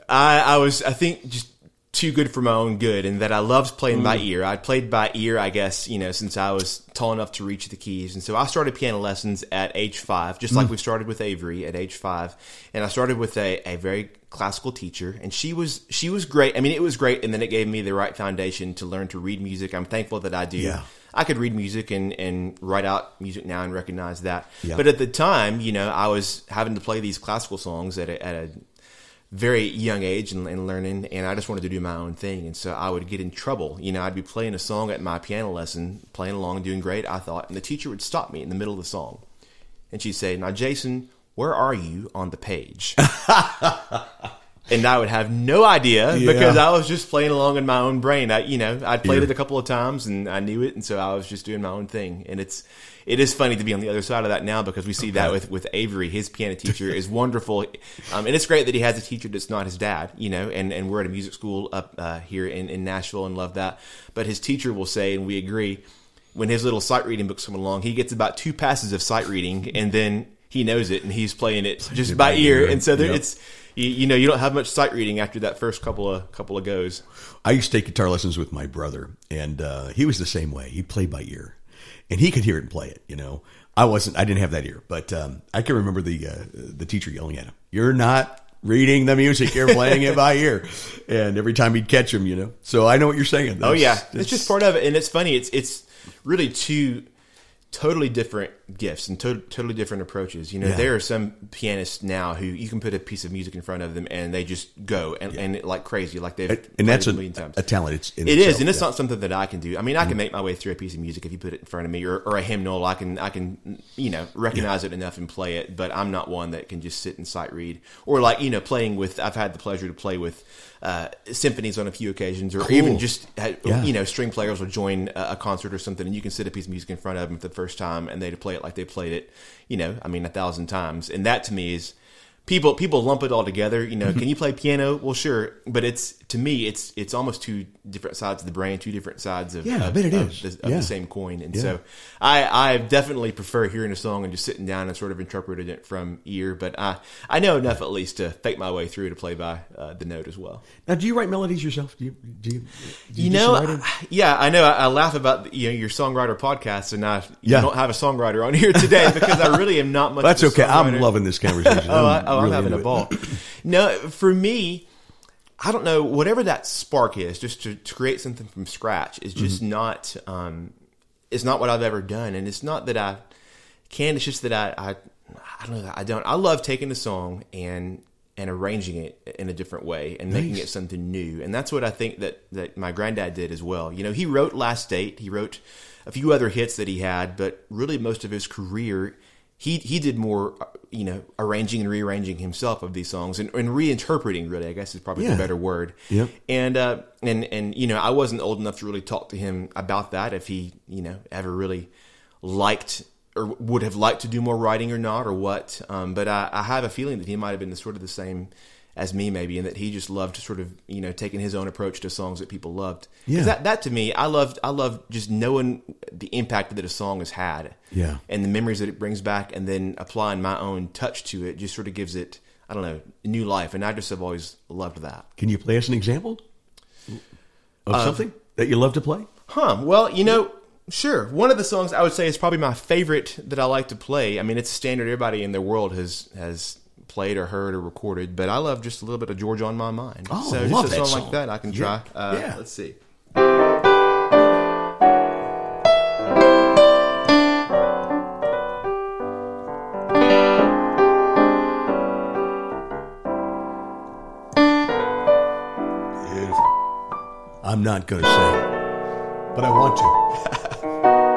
I, I was, I think, just too good for my own good, and that I loved playing by mm. ear. I played by ear, I guess, you know, since I was tall enough to reach the keys, and so I started piano lessons at age five, just like mm. we started with Avery at age five, and I started with a, a very classical teacher, and she was she was great. I mean, it was great, and then it gave me the right foundation to learn to read music. I'm thankful that I do. Yeah. I could read music and, and write out music now and recognize that. Yeah. But at the time, you know, I was having to play these classical songs at a, at a very young age and, and learning, and I just wanted to do my own thing. And so I would get in trouble. You know, I'd be playing a song at my piano lesson, playing along, doing great, I thought, and the teacher would stop me in the middle of the song. And she'd say, Now, Jason, where are you on the page? and I would have no idea Yeah. because I was just playing along in my own brain. I, you know, I'd played Yeah. it a couple of times and I knew it, and so I was just doing my own thing. And it's it is funny to be on the other side of that now because we see that with with Avery, his piano teacher is wonderful, um, and it's great that he has a teacher that's not his dad. You know, and and we're at a music school up uh, here in in Nashville and love that. But his teacher will say, and we agree. When his little sight reading books come along, he gets about two passes of sight reading, and then he knows it, and he's playing it just it by ear. And so there, Yep. it's you, you know you don't have much sight reading after that first couple of couple of goes. I used to take guitar lessons with my brother, and uh, he was the same way. He played by ear, and he could hear it and play it. You know, I wasn't. I didn't have that ear, but um, I can remember the uh, the teacher yelling at him, "You're not reading the music. You're playing it by ear." And every time he'd catch him, you know. So I know what you're saying. Oh yeah, that's- it's just part of it, and it's funny. It's it's really two totally different gifts and to- totally different approaches. You know, Yeah. there are some pianists now who you can put a piece of music in front of them and they just go and, and like crazy, like they've and, and that's a, a million times. a talent. It's It itself, is, and it's yeah. Not something that I can do. I mean, I can make my way through a piece of music if you put it in front of me, or, or a hymnal. I can, I can, you know, recognize it enough and play it. But I'm not one that can just sit and sight read, or like you know, playing with. I've had the pleasure to play with uh, symphonies on a few occasions, or Cool. even just uh, Yeah. you know, string players will join a, a concert or something, and you can sit a piece of music in front of them for the first time, and they play it like they played it, you know, I mean, a thousand times, and that to me is people people lump it all together. You know, mm-hmm. can you play piano? Well, sure, but it's to me, it's it's almost two different sides of the brain, two different sides of Yeah, I bet it of is. the, of Yeah. the same coin. And Yeah. so, I I definitely prefer hearing a song and just sitting down and sort of interpreting it from ear. But I I know enough at least to fake my way through to play by uh, the note as well. Now, do you write melodies yourself? Do you? Do you? Do You do know. I- yeah, I know. I, I laugh about you know your songwriter podcast, and I Yeah. don't have a songwriter on here today because I really am not much. That's of a okay. I'm loving this conversation. Oh, I, oh, I'm really having a ball. no, for me, I don't know. Whatever that spark is, just to, to create something from scratch is just Mm-hmm. not. Um, it's not what I've ever done, and it's not that I can. It's just that I, I, I don't know. I don't. I love taking a song and and arranging it in a different way and making it something new. And that's what I think that that my granddad did as well. You know, he wrote Last Date. He wrote a few other hits that he had, but really most of his career he he did more uh, you know arranging and rearranging himself of these songs and, and reinterpreting really I guess is probably Yeah. the better word. Yep. And uh and and you know I wasn't old enough to really talk to him about that if he you know ever really liked or would have liked to do more writing or not or what. Um, but I, I have a feeling that he might have been the, sort of the same as me maybe, and that he just loved sort of you know taking his own approach to songs that people loved. Yeah. That that to me, I loved I loved just knowing the impact that a song has had. Yeah. And the memories that it brings back, and then applying my own touch to it, just sort of gives it I don't know new life. And I just have always loved that. Can you play us an example Uh, of something that you love to play? Huh. Well, you know, sure. One of the songs I would say is probably my favorite that I like to play. I mean, it's a standard everybody in the world has has played or heard or recorded, but I love just a little bit of Georgia on my mind. Oh, so I just love a that song, song. like that I can Yeah. try. Uh, Yeah. Let's see. I'm not going to sing, but I want to.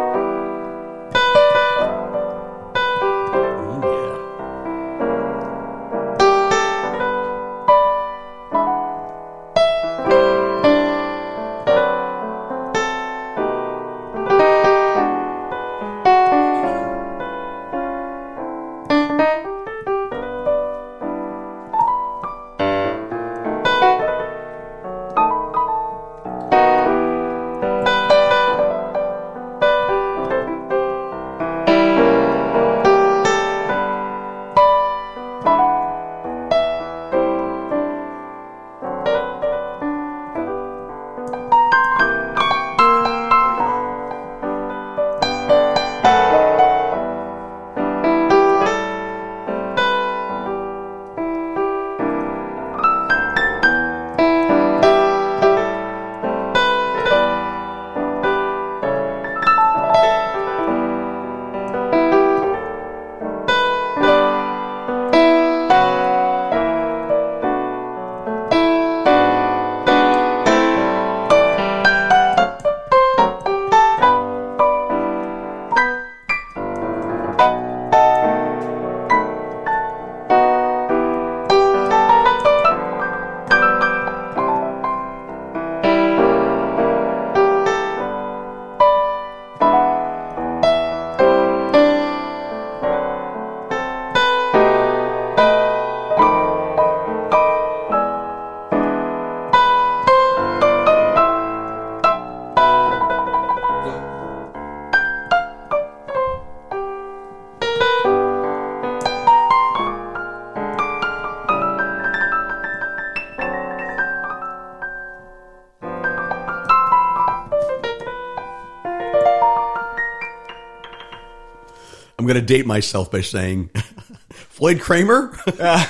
going to date myself by saying Floyd Cramer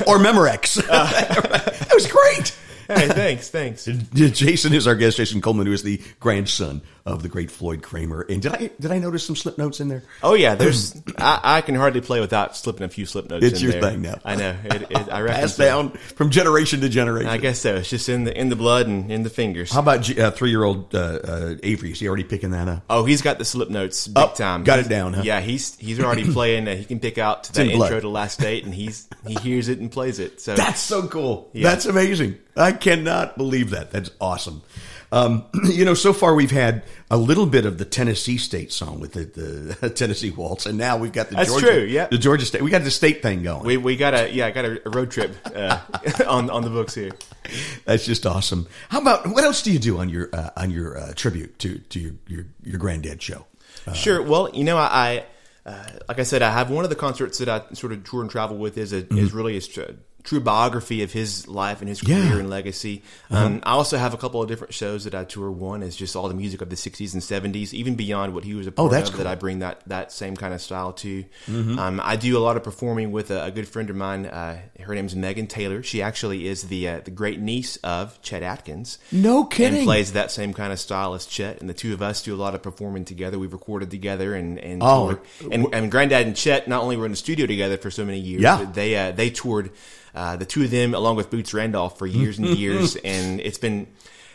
or Memorex. that was great. Hey, thanks, thanks. Jason is our guest. Jason Coleman, who is the grandson of the great Floyd Cramer. And did I did I notice some slip notes in there? Oh yeah, there's. I, I can hardly play without slipping a few slip notes. It's in your there. thing now. I know. It, it, I reckon Passed so. down from generation to generation. I guess so. It's just in the in the blood and in the fingers. How about uh, three year old uh, uh, Avery? Is he already picking that up? Oh, he's got the slip notes big Oh, time. got it down, huh? Yeah, he's he's already playing. Uh, he can pick out that in blood. intro to Last Date, and he's he hears it and plays it. So That's so cool. Yeah. That's amazing. I cannot believe that. That's awesome. Um, you know, so far we've had a little bit of the Tennessee State song with the, the Tennessee Waltz, and now we've got the That's Georgia, true, yeah. the Georgia State. We got the state thing going. we we got a yeah, I got a, road trip uh, on on the books here. That's just awesome. How about what else do you do on your uh, on your uh, tribute to to your your, your granddad show? Sure. Well, you know, I, I uh, like I said, I have one of the concerts that I sort of tour and travel with is a, is really a true biography of his life and his career Mm-hmm. Yeah. and legacy. Um, I also have a couple of different shows that I tour. One is just all the music of the '60s and '70s, even beyond what he was a part Oh, that's of. cool. Mm-hmm. That I bring that that same kind of style to. Um, I do a lot of performing with a, a good friend of mine. Uh, her name's Megan Taylor. She actually is the uh, the great niece of Chet Atkins. No kidding. And plays that same kind of style as Chet, and the two of us do a lot of performing together. We've recorded together, and and Oh. and, and Granddad and Chet not only were in the studio together for so many years, Yeah. but they uh, they toured uh, the two of them along with Boots Randolph for years and years, and it's been.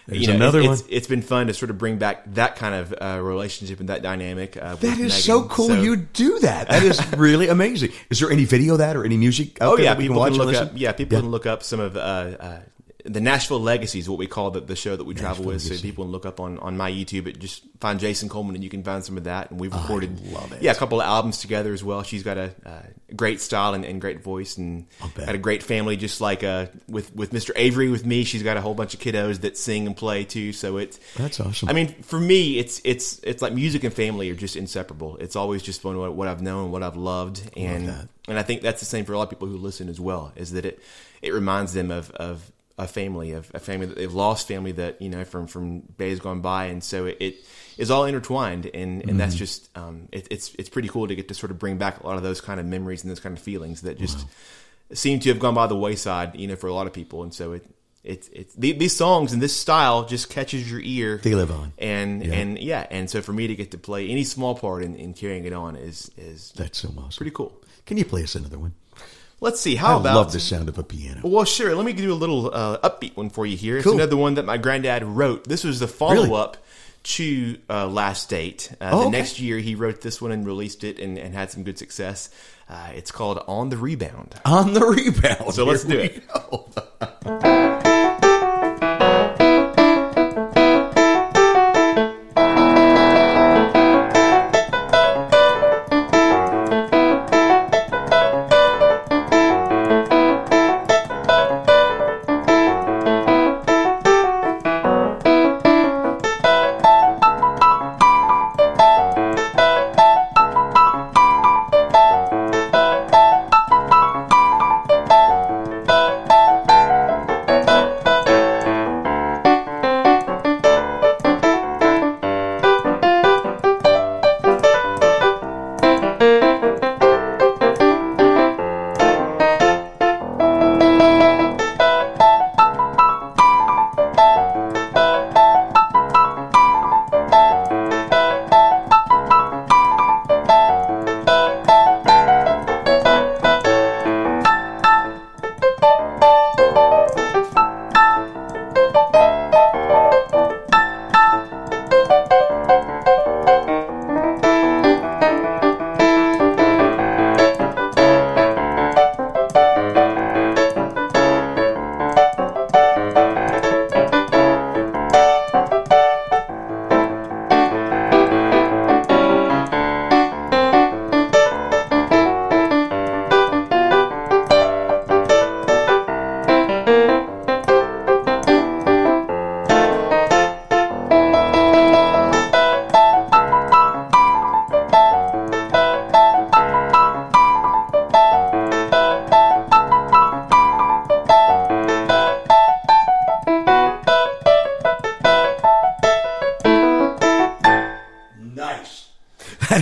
There's you know, another it- it's, one. it's been fun to sort of bring back that kind of uh, relationship and that dynamic. Uh, That is Megan. so cool. So- you do that. That is really amazing. Is there any video of that or any music? Oh yeah, we can watch can look up. Yeah, people can look up some of uh, uh, the Nashville Legacy is what we call the, the show that we travel with. So people can look up on, on my YouTube. It just find Jason Coleman, and you can find some of that. And we've recorded, love it. yeah, a couple of albums together as well. She's got a uh, great style and, and great voice, and got a great family. Just like uh, with with Mr. Avery, with me, she's got a whole bunch of kiddos that sing and play too. So it's That's awesome. I mean, for me, it's it's it's like music and family are just inseparable. It's always just fun what, what I've known, what I've loved, and that. and I think that's the same for a lot of people who listen as well. Is that it it reminds them of of a family, of a family that they've lost, family that you know from from days gone by, and so it. it is all intertwined, and, and Mm-hmm. that's just um, it, it's it's pretty cool to get to sort of bring back a lot of those kind of memories and those kind of feelings that just seem to have gone by the wayside, you know, for a lot of people. And so it, it's it's these songs and this style just catches your ear. They live on, and yeah. and yeah, and so for me to get to play any small part in, in carrying it on is is that's so awesome. Pretty cool. Can you play us another one? Let's see. How I about? love the sound of a piano. Well, sure. Let me do a little uh, upbeat one for you here. It's another one that my granddad wrote. This was the follow really? up to uh, Last Date. Uh, oh, the okay. next year, he wrote this one and released it and, and had some good success. Uh, it's called On the Rebound. On the Rebound. So let's do it.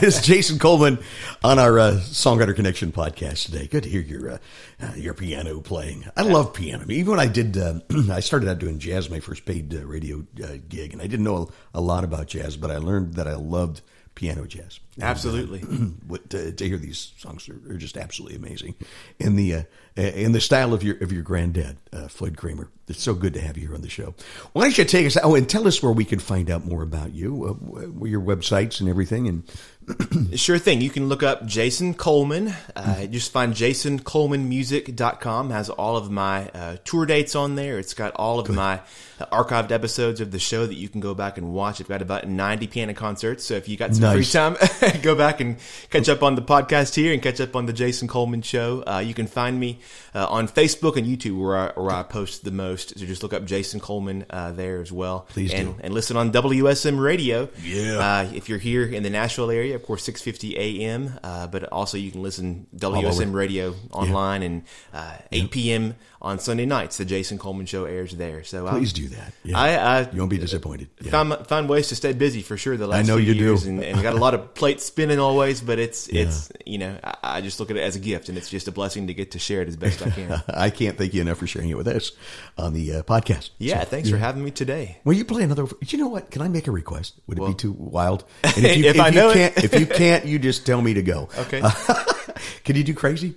is Jason Coleman on our uh, Songwriter Connection podcast today. Good to hear your uh, uh, your piano playing. I love piano. I mean, even when I did, uh, I started out doing jazz, my first paid uh, radio uh, gig, and I didn't know a, lot about jazz, but I learned that I loved piano jazz. Absolutely. what, to, to, hear these songs are, are, just absolutely amazing. In the in the style of your of your granddad, Floyd Cramer. It's so good to have you here on the show. Why don't you take us? Oh, and tell us where we can find out more about you, your websites and everything, and sure thing. You can look up Jason Coleman. Uh, just find jasoncolemanmusic.com. Has all of my uh, tour dates on there. It's got all of Good. my uh, archived episodes of the show that you can go back and watch. I've got about 90 piano concerts. So if you got some nice. free time, go back and catch up on the podcast here and catch up on the Jason Coleman show. Uh, you can find me uh, on Facebook and YouTube where I, where I post the most. So just look up Jason Coleman uh, there as well. Please and, do. And listen on WSM Radio. Yeah. if you're here in the Nashville area, of course, 6:50 a.m. Uh, but also you can listen WSM Radio online yeah. and uh, 8 p.m. on Sunday nights. The Jason Coleman Show airs there. So please do that. Yeah. I, I, you won't be disappointed. Yeah. Find, find ways to stay busy for sure. The last I know you years do, and, and got a lot of plates spinning always. But it's it's you know I, I, just look at it as a gift, and it's just a blessing to get to share it as best I can. I can't thank you enough for sharing it with us on the uh, podcast. Yeah, so, thanks for having me today. Well, you play another. You know what? Can I make a request? Would it well, be too wild? And if, you, if, if I know can't, if you can't, you just tell me to go. Okay. Uh, can you do crazy?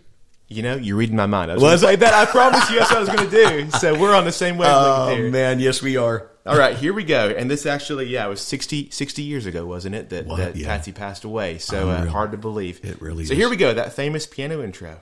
You know, you're reading my mind. I was, was like that. I promise you, that's what I was going to do. So we're on the same wavelength oh, here. man, yes, we are. All right, here we go. And this actually, yeah, it was 60, 60 years ago, wasn't it, that, that yeah. Patsy passed away. So uh, hard to believe. It really so is. here we go, that famous piano intro.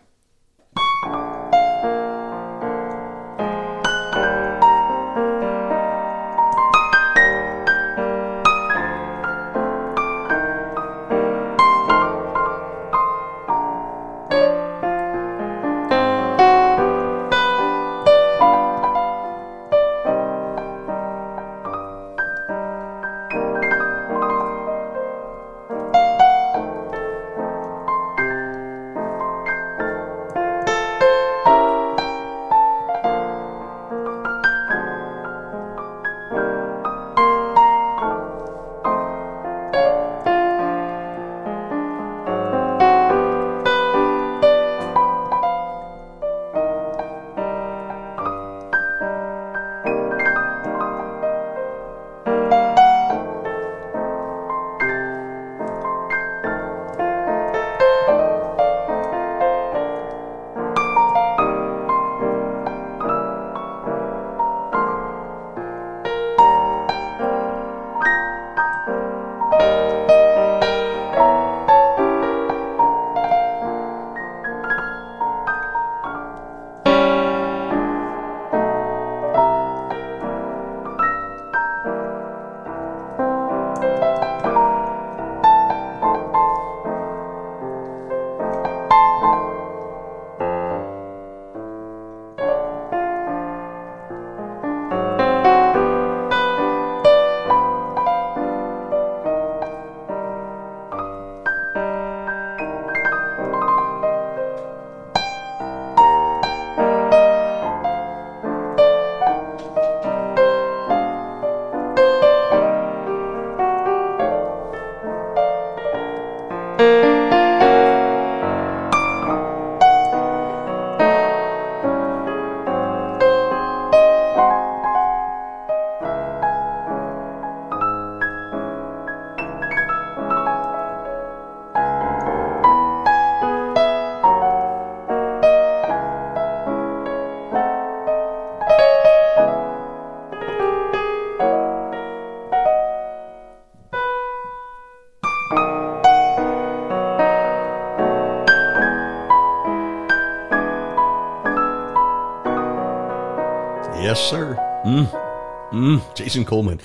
Jason Coleman.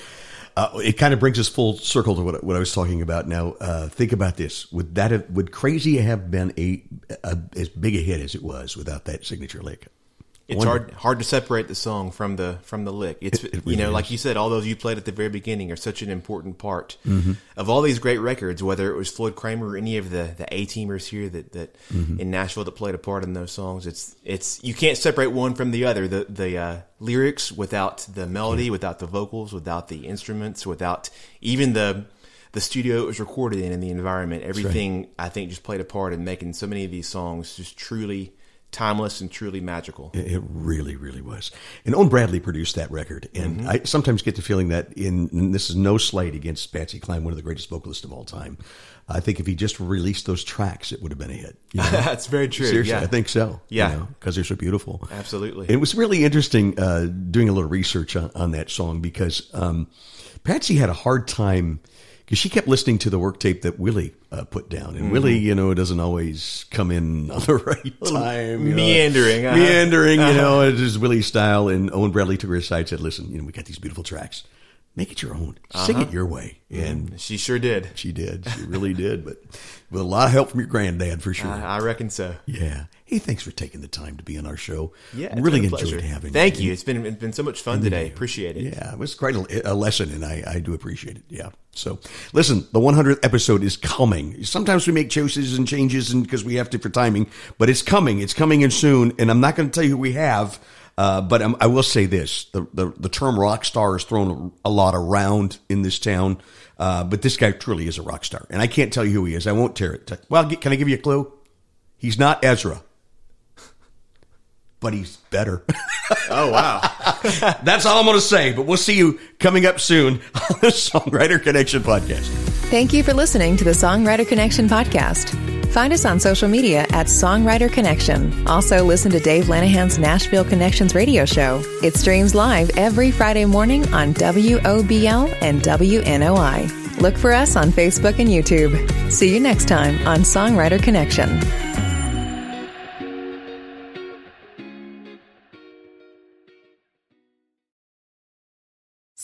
Uh, it kind of brings us full circle to what, what I was talking about. Now, uh, think about this: would that have, would "Crazy" have been a, a, as big a hit as it was without that signature lick? It's hard hard to separate the song from the from the lick. It's it, it really you know, is. like you said, all those you played at the very beginning are such an important part mm-hmm. of all these great records. Whether it was Floyd Cramer or any of the the A teamers here that that mm-hmm. in Nashville that played a part in those songs, it's it's you can't separate one from the other. The the uh, lyrics without the melody, yeah. without the vocals, without the instruments, without even the the studio it was recorded in and the environment. Everything right. I think just played a part in making so many of these songs just truly timeless and truly magical. It really, really was. And Owen Bradley produced that record, and mm-hmm. I sometimes get the feeling that in this is no slight against Patsy Cline, one of the greatest vocalists of all time. I think if he just released those tracks, it would have been a hit. You know? That's very true. Seriously, yeah. I think so. Yeah, because you know, they're so beautiful. Absolutely. It was really interesting uh, doing a little research on, on that song because um, Patsy had a hard time because she kept listening to the work tape that Willie uh, put down, and mm-hmm. Willie, you know, doesn't always come in on the right time, you meandering, know, uh-huh. meandering, you know, uh-huh. it is Willie's style. And Owen Bradley took her aside, and said, "Listen, you know, we got these beautiful tracks." make it your own. Uh-huh. Sing it your way. Mm-hmm. And mm, she sure did. She did. She really did. But with a lot of help from your granddad for sure. I, I reckon so. Yeah. Hey, thanks for taking the time to be on our show. Yeah, really enjoyed having Thank you. Thank you. It's been it's been so much fun today. Appreciate it. Yeah, it was quite a, a lesson, and I, I do appreciate it. Yeah. So, listen, the 100th episode is coming. Sometimes we make choices and changes, and because we have to for timing, but it's coming. It's coming in soon, and I'm not going to tell you who we have. Uh, but um, I will say this: the, the, the term rock star is thrown a lot around in this town. Uh, but this guy truly is a rock star, and I can't tell you who he is. I won't tear it. Well, can I give you a clue? He's not Ezra, but he's better. oh wow! That's all I'm going to say. But we'll see you coming up soon on the Songwriter Connection podcast. Thank you for listening to the Songwriter Connection podcast. Find us on social media at Songwriter Connection. Also, listen to Dave Lanahan's Nashville Connections radio show. It streams live every Friday morning on WOBL and WNOI. Look for us on Facebook and YouTube. See you next time on Songwriter Connection.